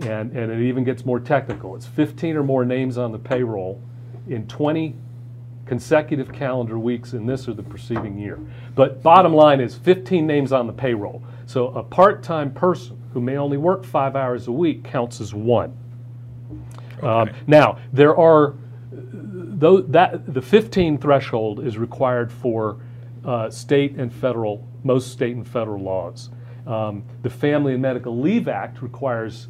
And, and it even gets more technical. It's 15 or more names on the payroll in 20 consecutive calendar weeks in this or the preceding year. But bottom line is 15 names on the payroll. So a part time person who may only work five hours a week counts as one. Um, now, there are though that the 15 threshold is required for uh, state and federal, most state and federal laws. Um, the Family and Medical Leave Act requires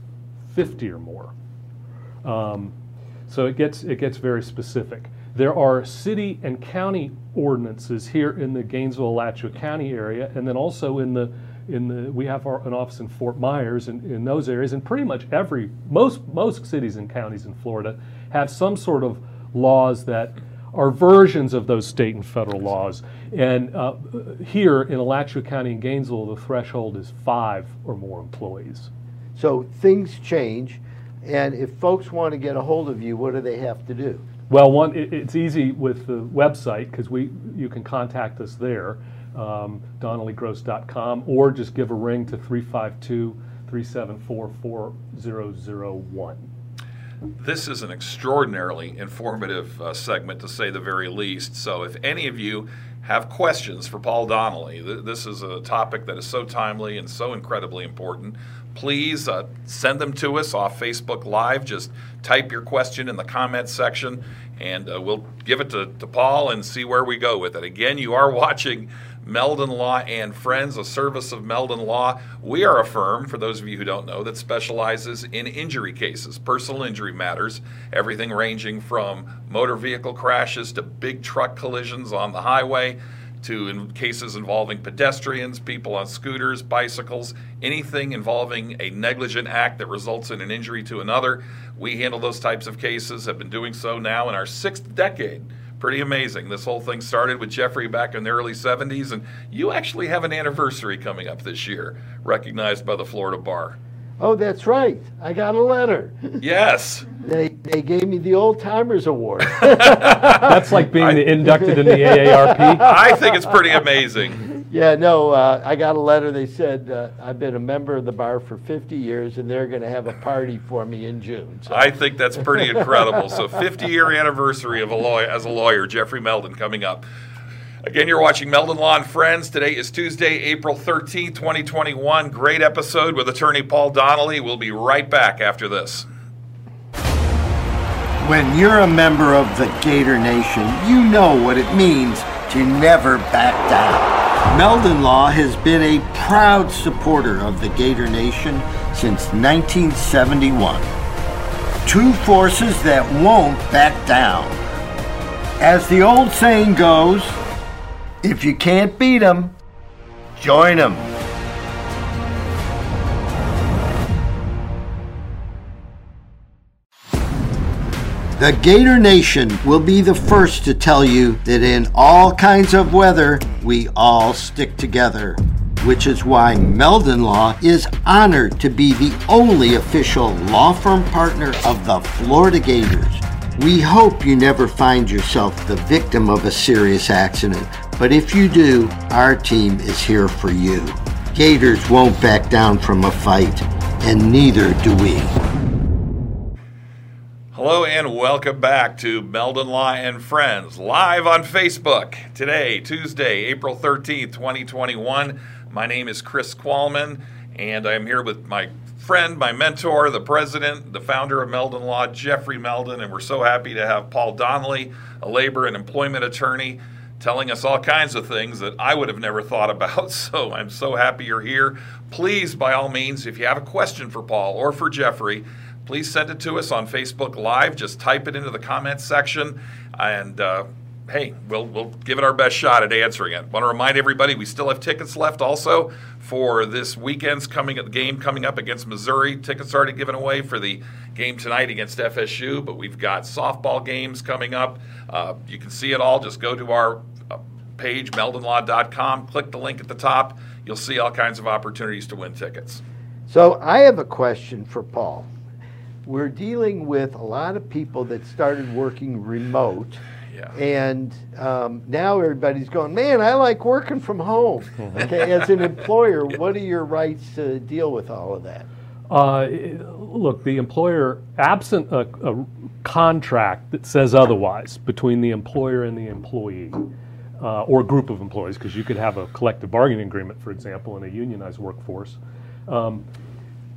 50 or more. Um, so it gets it gets very specific. There are city and county ordinances here in the Gainesville, Alachua County area, and then also in the in the we have our, an office in Fort Myers and in those areas, and pretty much every most most cities and counties in Florida have some sort of laws that are versions of those state and federal laws. And uh, here in Alachua County and Gainesville, the threshold is five or more employees. So things change, and if folks want to get a hold of you, what do they have to do? Well, one, it, it's easy with the website because we you can contact us there, um, donnellygross.com, or just give a ring to 352 374 4001. This is an extraordinarily informative uh, segment, to say the very least. So, if any of you have questions for Paul Donnelly, th- this is a topic that is so timely and so incredibly important. Please uh, send them to us off Facebook Live. Just type your question in the comments section, and uh, we'll give it to, to Paul and see where we go with it. Again, you are watching Meldon Law and Friends, a service of Meldon Law. We are a firm, for those of you who don't know, that specializes in injury cases, personal injury matters, everything ranging from motor vehicle crashes to big truck collisions on the highway to in cases involving pedestrians, people on scooters, bicycles, anything involving a negligent act that results in an injury to another. We handle those types of cases, have been doing so now in our sixth decade pretty amazing. This whole thing started with Jeffrey back in the early 70s, and you actually have an anniversary coming up this year, recognized by the Florida Bar. Oh, that's right. I got a letter. Yes. They, they gave me the Old Timers Award. That's like being inducted in the AARP. I think it's pretty amazing. Yeah, no, uh, I got a letter. They said uh, I've been a member of the bar for 50 years, and they're going to have a party for me in June. So. I think that's pretty incredible. So, 50 year anniversary of a lawyer as a lawyer, Jeffrey Meldon, coming up. Again, you're watching Meldon Law and Friends. Today is Tuesday, April 13, 2021. Great episode with attorney Paul Donnelly. We'll be right back after this. When you're a member of the Gator Nation, you know what it means to never back down. Meldon Law has been a proud supporter of the Gator Nation since 1971. Two forces that won't back down. As the old saying goes, if you can't beat 'em, join 'em. The Gator Nation will be the first to tell you that in all kinds of weather, we all stick together. Which is why Meldon Law is honored to be the only official law firm partner of the Florida Gators. We hope you never find yourself the victim of a serious accident, but if you do, our team is here for you. Gators won't back down from a fight, and neither do we. Hello and welcome back to Meldon Law and Friends, live on Facebook. Today, Tuesday, April 13th, 2021. My name is Chris Qualman, and I'm here with my friend, my mentor, the president, the founder of Meldon Law, Jeffrey Meldon, and we're so happy to have Paul Donnelly, a labor and employment attorney, telling us all kinds of things that I would have never thought about. So I'm so happy you're here. Please, by all means, if you have a question for Paul or for Jeffrey, please send it to us on Facebook Live. Just type it into the comments section, and uh, hey, we'll we'll give it our best shot at answering it. Want to remind everybody we still have tickets left also for this weekend's coming game coming up against Missouri. Tickets already given away for the game tonight against FSU, but we've got softball games coming up. Uh, you can see it all. Just go to our uh, page, meldonlaw.com, click the link at the top. You'll see all kinds of opportunities to win tickets. So I have a question for Paul. We're dealing with a lot of people that started working remote. Yeah. And um, now everybody's going, man, I like working from home. Okay, as an employer, what are your rights to deal with all of that? Uh, look, the employer, absent a, a contract that says otherwise between the employer and the employee, uh, or group of employees, because you could have a collective bargaining agreement, for example, in a unionized workforce. Um,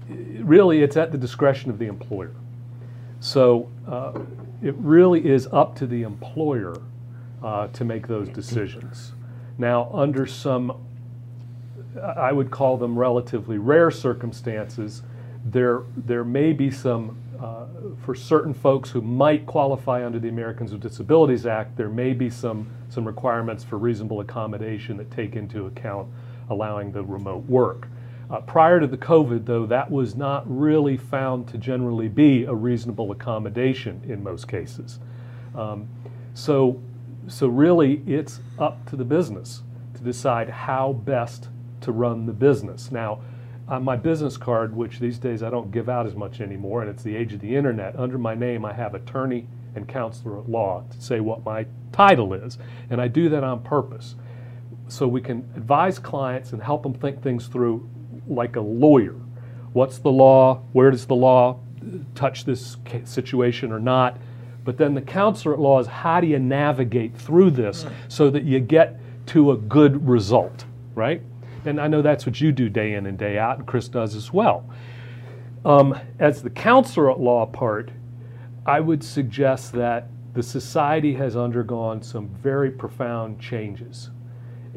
really, it's at the discretion of the employer. So uh, it really is up to the employer uh, to make those decisions. Now, under some, I would call them relatively rare circumstances, there there may be some uh, for certain folks who might qualify under the Americans with Disabilities Act. There may be some some requirements for reasonable accommodation that take into account allowing the remote work. Uh, prior to the COVID, though, that was not really found to generally be a reasonable accommodation in most cases. Um, so, so really, it's up to the business to decide how best to run the business. Now, on my business card, which these days I don't give out as much anymore, and it's the age of the internet, under my name I have attorney and counselor at law to say what my title is. And I do that on purpose. So we can advise clients and help them think things through like a lawyer. What's the law? Where does the law touch this situation or not? But then the counselor at law is how do you navigate through this so that you get to a good result, right? And I know that's what you do day in and day out, and Chris does as well. Um, as the counselor at law part, I would suggest that the society has undergone some very profound changes,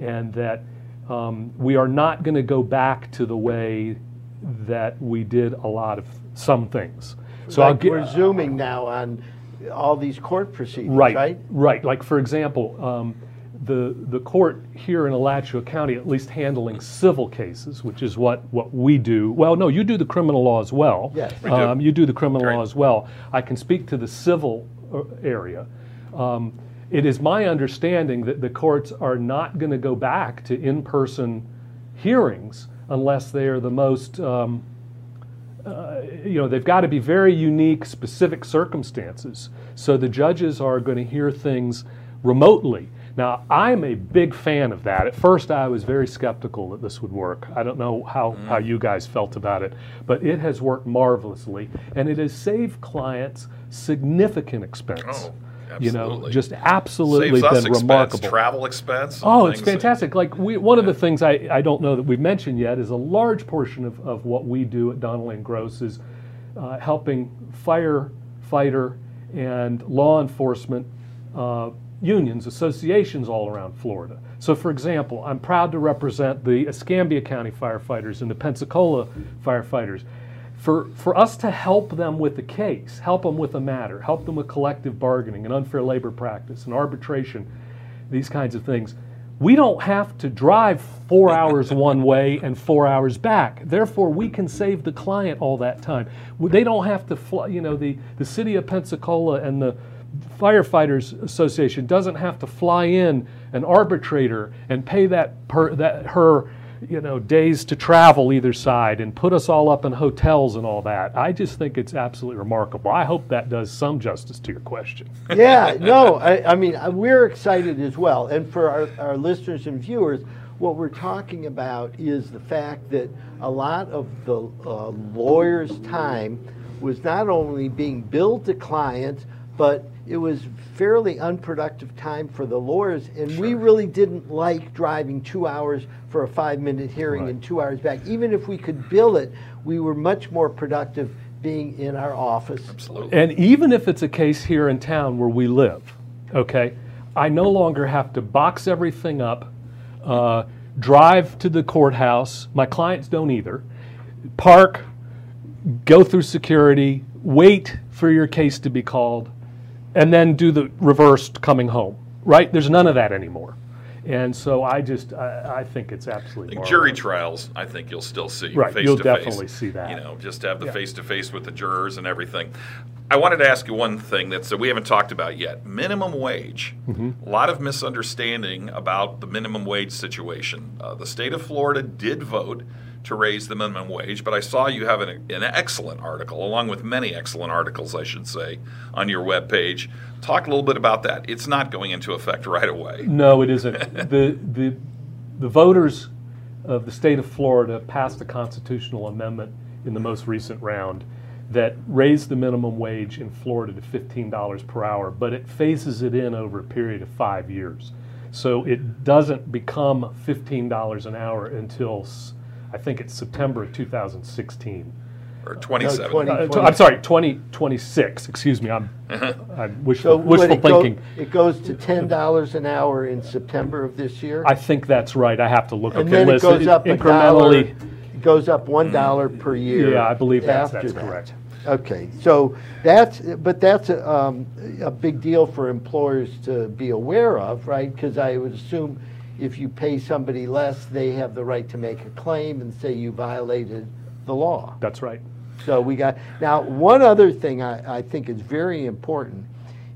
and that um, we are not going to go back to the way that we did a lot of some things. So like we're zooming now on all these court proceedings, right? Right. Right. Like for example, um, the the court here in Alachua County, at least handling civil cases, which is what what we do. Well, no, you do the criminal law as well. Yes, we um, do. You do the criminal Great. law as well. I can speak to the civil uh, area. Um, it is my understanding that the courts are not going to go back to in-person hearings unless they are the most um, uh, you know, they've got to be very unique, specific circumstances. So the judges are going to hear things remotely. Now, I'm a big fan of that. At first, I was very skeptical that this would work. I don't know how, mm. how you guys felt about it, but it has worked marvelously, and it has saved clients significant expense. Oh. Absolutely. You know, just absolutely Saves been expense, remarkable. Travel expense. Oh, it's fantastic. like we, one of the things I, I don't know that we've mentioned yet is a large portion of, of what we do at Donnelly and Gross is uh, helping firefighter and law enforcement uh, unions, associations all around Florida. So, for example, I'm proud to represent the Escambia County firefighters and the Pensacola firefighters. For, for us to help them with the case, help them with a matter, help them with collective bargaining and unfair labor practice and arbitration, these kinds of things, we don't have to drive four hours one way and four hours back. Therefore, we can save the client all that time. They don't have to fly, you know, the, the city of Pensacola and the Firefighters Association doesn't have to fly in an arbitrator and pay that per, that her you know days to travel either side and put us all up in hotels and all that. I just think it's absolutely remarkable. I hope that does some justice to your question. yeah, no, I, I mean we're excited as well, and for our, our listeners and viewers. What we're talking about is the fact that a lot of the uh, lawyer's time was not only being billed to clients, but it was fairly unproductive time for the lawyers, and sure. we really didn't like driving two hours for a five-minute hearing right. and two hours back. Even if we could bill it, we were much more productive being in our office. Absolutely. And even if it's a case here in town where we live, okay, I no longer have to box everything up, uh, drive to the courthouse. My clients don't either. Park, go through security, wait for your case to be called and then do the reversed coming home. right? There's none of that anymore. And so I just, I, I think it's absolutely Like jury trials, I think you'll still see Right, face you'll to face. definitely see that. You know, just to have the face to face with the jurors and everything. I wanted to ask you one thing that's that we haven't talked about yet: minimum wage. Mm-hmm. A lot of misunderstanding about the minimum wage situation. Uh, the state of Florida did vote to raise the minimum wage, but I saw you have an, an excellent article, along with many excellent articles, I should say, on your webpage. Talk a little bit about that. It's not going into effect right away. No, it isn't. the, the, the voters of the state of Florida passed a constitutional amendment in the most recent round that raised the minimum wage in Florida to $15 per hour, but it phases it in over a period of five years. So it doesn't become $15 an hour until, I think it's September of 2016. Or 27. 20 Uh, t- I'm sorry, 2026, excuse me, I'm, Uh-huh. I'm wishful, what, wishful it go- thinking. It goes to ten dollars an hour in September of this year? I think that's right, I have to look at And the then it goes up a dollar, incrementally. it goes up one dollar per year. Yeah, I believe that's, after that's that. correct. Okay, so that's, but that's a, um, a big deal for employers to be aware of, right? Because I would assume if you pay somebody less, they have the right to make a claim and say you violated the law. That's right. So we got, now, one other thing I, I think is very important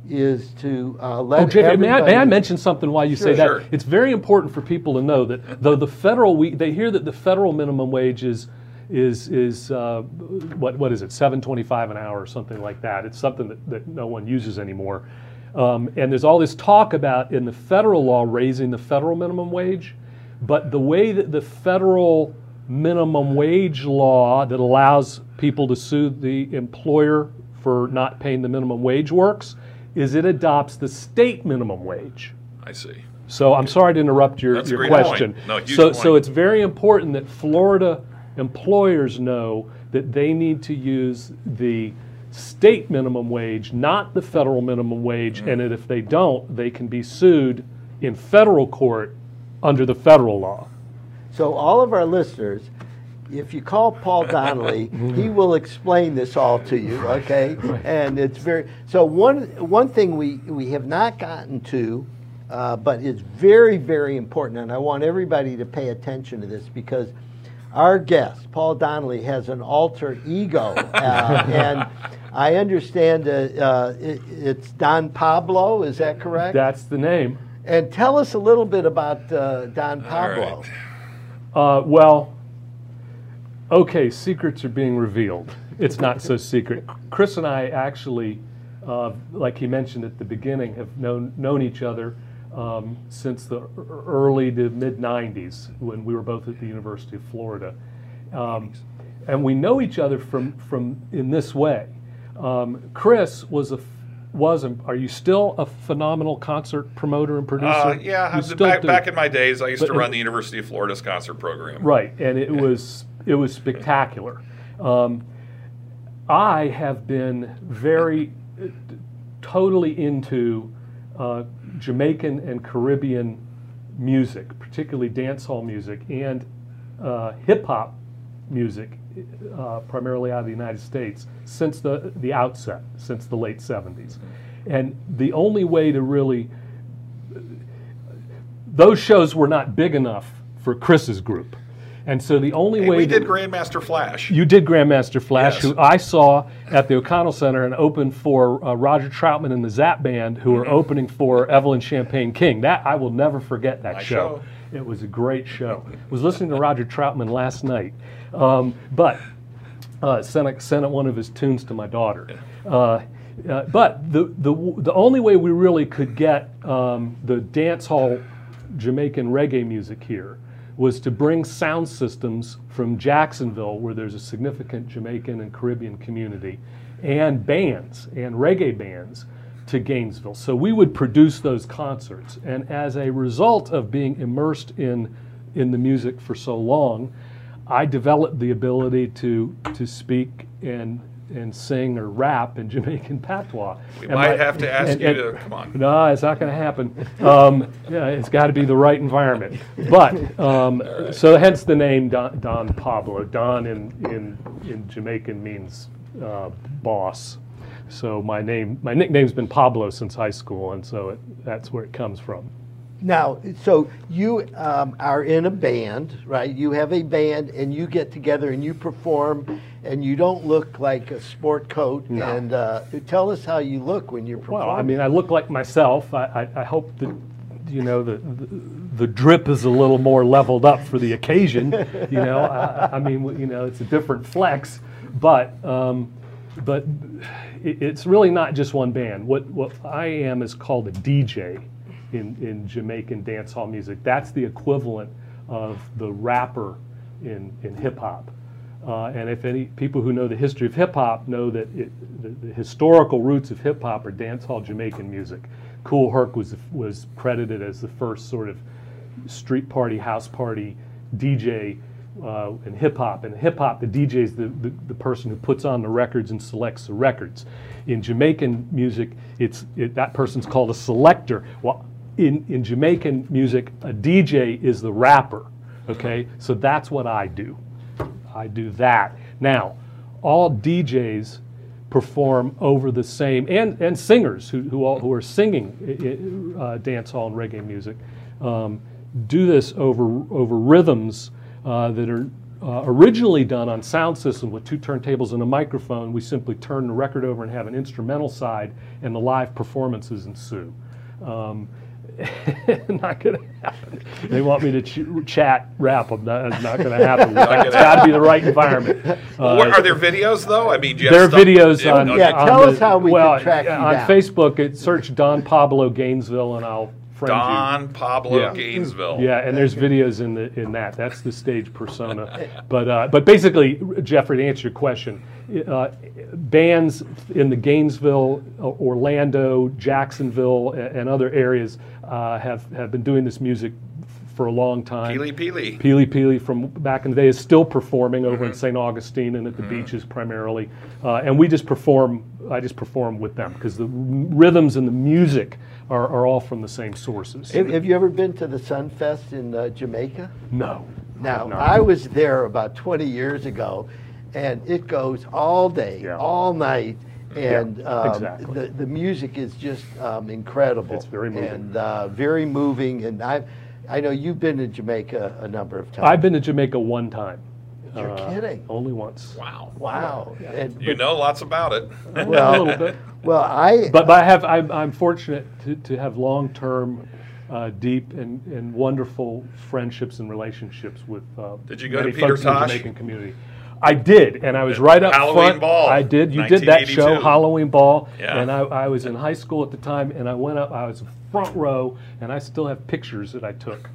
is to uh, let Oh, Jay, may I, may I mention something while you say that? sure. It's very important for people to know that though the federal, we, they hear that the federal minimum wage is, is, is uh, what, what is it, 725 an hour or something like that. It's something that, that no one uses anymore. Um, and there's all this talk about in the federal law raising the federal minimum wage, but the way that the federal minimum wage law that allows people to sue the employer for not paying the minimum wage works is it adopts the state minimum wage. I see. So I'm sorry to interrupt your, That's your question. point. No, so, so it's very important that Florida employers know that they need to use the state minimum wage, not the federal minimum wage, Mm. and that if they don't, they can be sued in federal court under the federal law. So all of our listeners, if you call Paul Donnelly, he will explain this all to you, okay? And it's very, so one, one thing we, we have not gotten to, uh, but it's very, very important, and I want everybody to pay attention to this because our guest, Paul Donnelly, has an alter ego. Uh, and I understand uh, uh, it, it's Don Pablo, is that correct? That's the name. and tell us a little bit about uh, Don Pablo. right. Uh, well, okay, secrets are being revealed. It's not so secret. Chris and I actually, uh, like he mentioned at the beginning, have known known each other um, since the early to mid '90s when we were both at the University of Florida, um, and we know each other from from in this way. Um, Chris was a was are you still a phenomenal concert promoter and producer? Uh, yeah, You I've- still back, back in my days, I used But- to run the University of Florida's concert program. Right, and it was it was spectacular. Um, I have been very totally into uh, Jamaican and Caribbean music, particularly dancehall music and uh, hip hop music, uh, primarily out of the United States, since the the outset, since the late '70s, and the only way to really those shows were not big enough for Chris's group. And so the only way we to- did Grandmaster Flash. you did Grandmaster Flash, Yes. who I saw at the O'Connell Center and opened for uh, Roger Troutman and the Zapp Band, who Mm-hmm. were opening for Evelyn Champagne King. That I will never forget that show. show. It was a great show. was listening to Roger Troutman last night, um, but uh, sent, sent one of his tunes to my daughter. Uh, uh, but the, the the only way we really could get um, the dance hall Jamaican reggae music here was to bring sound systems from Jacksonville, where there's a significant Jamaican and Caribbean community, and bands and reggae bands to Gainesville. So we would produce those concerts. And as a result of being immersed in, in the music for so long, I developed the ability to, to speak and, and sing or rap in Jamaican patois. We And might my- have to ask and- you and- to come on. no, it's not going to happen. Um, yeah, it's got to be the right environment. But um, so hence the name Don, Don Pablo. Don in, in, in Jamaican means uh, boss. So my name, my nickname's been Pablo since high school, and so it, that's where it comes from. Now, so you um, are in a band, right? You have a band, and you get together and you perform, and you don't look like a sport coat. No. And uh, tell us how you look when you're performing. Well, I mean, I look like myself. I, I, I hope that you know the, the the drip is a little more leveled up for the occasion. You know, I, I mean, you know, it's a different flex, but um, but it's really not just one band. What what I am is called a DJ in in Jamaican dancehall music. That's the equivalent of the rapper in in hip hop. Uh, and if any people who know the history of hip hop know that it, the, the historical roots of hip hop are dancehall Jamaican music. Kool Herc was was credited as the first sort of street party, house party DJ uh, in hip hop. And hip hop, the DJ is the, the, the person who puts on the records and selects the records. In Jamaican music, it's it, that person's called a selector. Well, in, in Jamaican music, a DJ is the rapper. Okay, so that's what I do. I do that. Now, all DJs perform over the same, and, and singers who, who, all, who are singing uh, dancehall and reggae music um, do this over, over rhythms uh, that are uh, originally done on sound system with two turntables and a microphone. We simply turn the record over and have an instrumental side, and the live performances ensue. Um, not going to happen. They want me to ch- chat rap them. That's not going to happen. it's got to be the right environment. Well, what- are there videos though? I mean, do you There are have stuff- videos on. Yeah, on tell the- us how we can well, track you on down. Facebook. It search Don Pablo Gainesville, and I'll friend you. Don Pablo Yeah. Gainesville. Yeah, and there's videos in the in that. That's the stage persona. But uh, but basically, Jeffrey, to answer your question, uh, bands in the Gainesville, uh, Orlando, Jacksonville, and other areas uh, have have been doing this music for a long time. Peely Peely. Peely Peely from back in the day is still performing over in Mm-hmm. St. Augustine and at the beaches primarily, uh, and we just perform. I just perform with them because the rhythms and the music are, are all from the same sources. have, have you ever been to the Sumfest in uh, Jamaica? no. Now, No. I was there about 20 years ago, and it goes all day, Yeah. all night, and um, exactly. the, the music is just um, incredible. It's very moving. And uh, very moving. And I, I know you've been to Jamaica a number of times. I've been to Jamaica one time. You're Uh, kidding. Only once. Wow. Wow. And, You know lots about it. well, a little bit. Well, I. But, but I have, I'm, I'm fortunate to, to have long-term, uh, deep and, and wonderful friendships and relationships with uh, Did you go to many Peter folks in the Tosh? Jamaican community. I did, and I was right up Halloween front. Ball, I did. You did that show, Halloween Ball, Yeah. and I, I was in high school at the time, and I went up. I was front row, and I still have pictures that I took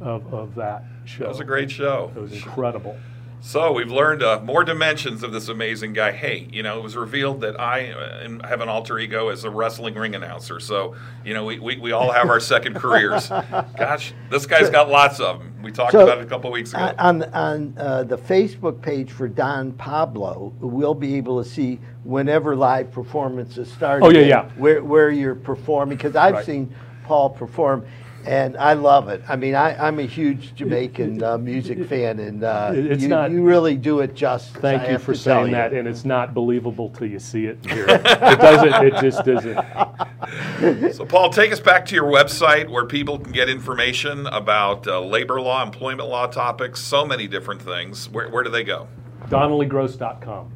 of, of that show. That was a great show. It was incredible. So we've learned uh, more dimensions of this amazing guy. Hey, you know, it was revealed that I uh, have an alter ego as a wrestling ring announcer. So, you know, we, we, we all have our second careers. Gosh, this guy's got lots of them. We talked So, about it a couple weeks ago. On, on uh, the Facebook page for Don Pablo, we'll be able to see whenever live performances start. Oh, yeah, yeah. Where, where you're performing, because I've Right. seen Paul perform, and I love it. I mean, I, I'm a huge Jamaican uh, music fan, and uh, it's you, not- you really do it justice. Thank I you for saying you. that, and it's not believable till you see it. and hear it. it doesn't. It just doesn't. So, Paul, take us back to your website where people can get information about uh, labor law, employment law topics, so many different things. Where, where do they go? DonnellyGross.com.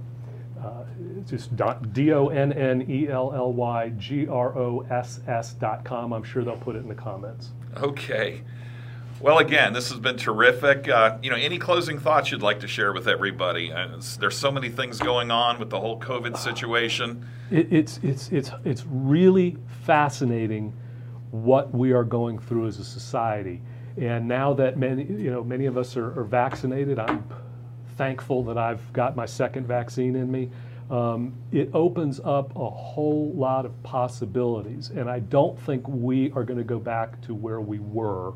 It's just don- D O N N E L L Y G R O S S dot com. I'm sure they'll put it in the comments. Okay. Well, again, this has been terrific. Uh, you know, any closing thoughts you'd like to share with everybody? Uh, there's so many things going on with the whole COVID situation. It, it's it's it's it's really fascinating what we are going through as a society. And now that many you know many of us are, are vaccinated, I'm thankful that I've got my second vaccine in me. Um, it opens up a whole lot of possibilities, and I don't think we are going to go back to where we were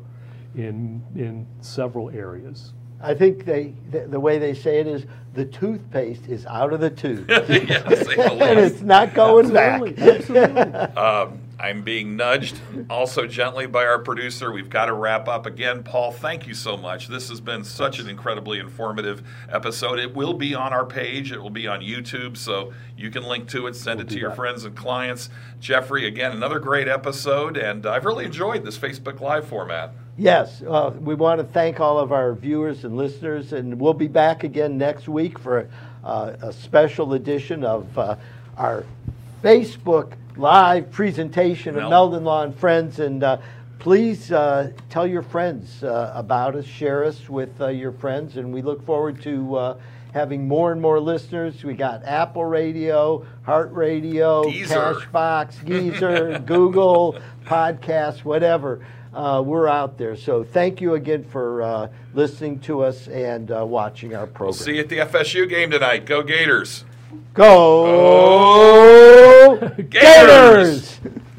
in in several areas. I think they the, the way they say it is the toothpaste is out of the tube, yeah, the and it's not going back. Absolutely, absolutely. Um, I'm being nudged also gently by our producer. We've got to wrap up again. Paul, thank you so much. This has been such an incredibly informative episode. It will be on our page, it will be on YouTube, so you can link to it, send We'll it to your that. friends and clients. Jeffrey, again, another great episode, and I've really enjoyed this Facebook Live format. Yes, uh, we want to thank all of our viewers and listeners, and we'll be back again next week for uh, a special edition of uh, our Facebook Live presentation of Mel- Meldon Law and Friends. And uh, please uh, tell your friends uh, about us, share us with uh, your friends, and we look forward to uh, having more and more listeners. We got Apple Radio, Heart Radio, Deezer. Castbox, Geezer, Google, Podcasts, whatever. Uh, we're out there. So thank you again for uh, listening to us and uh, watching our program. See you at the FSU game tonight. Go Gators! Go Gators! Gators!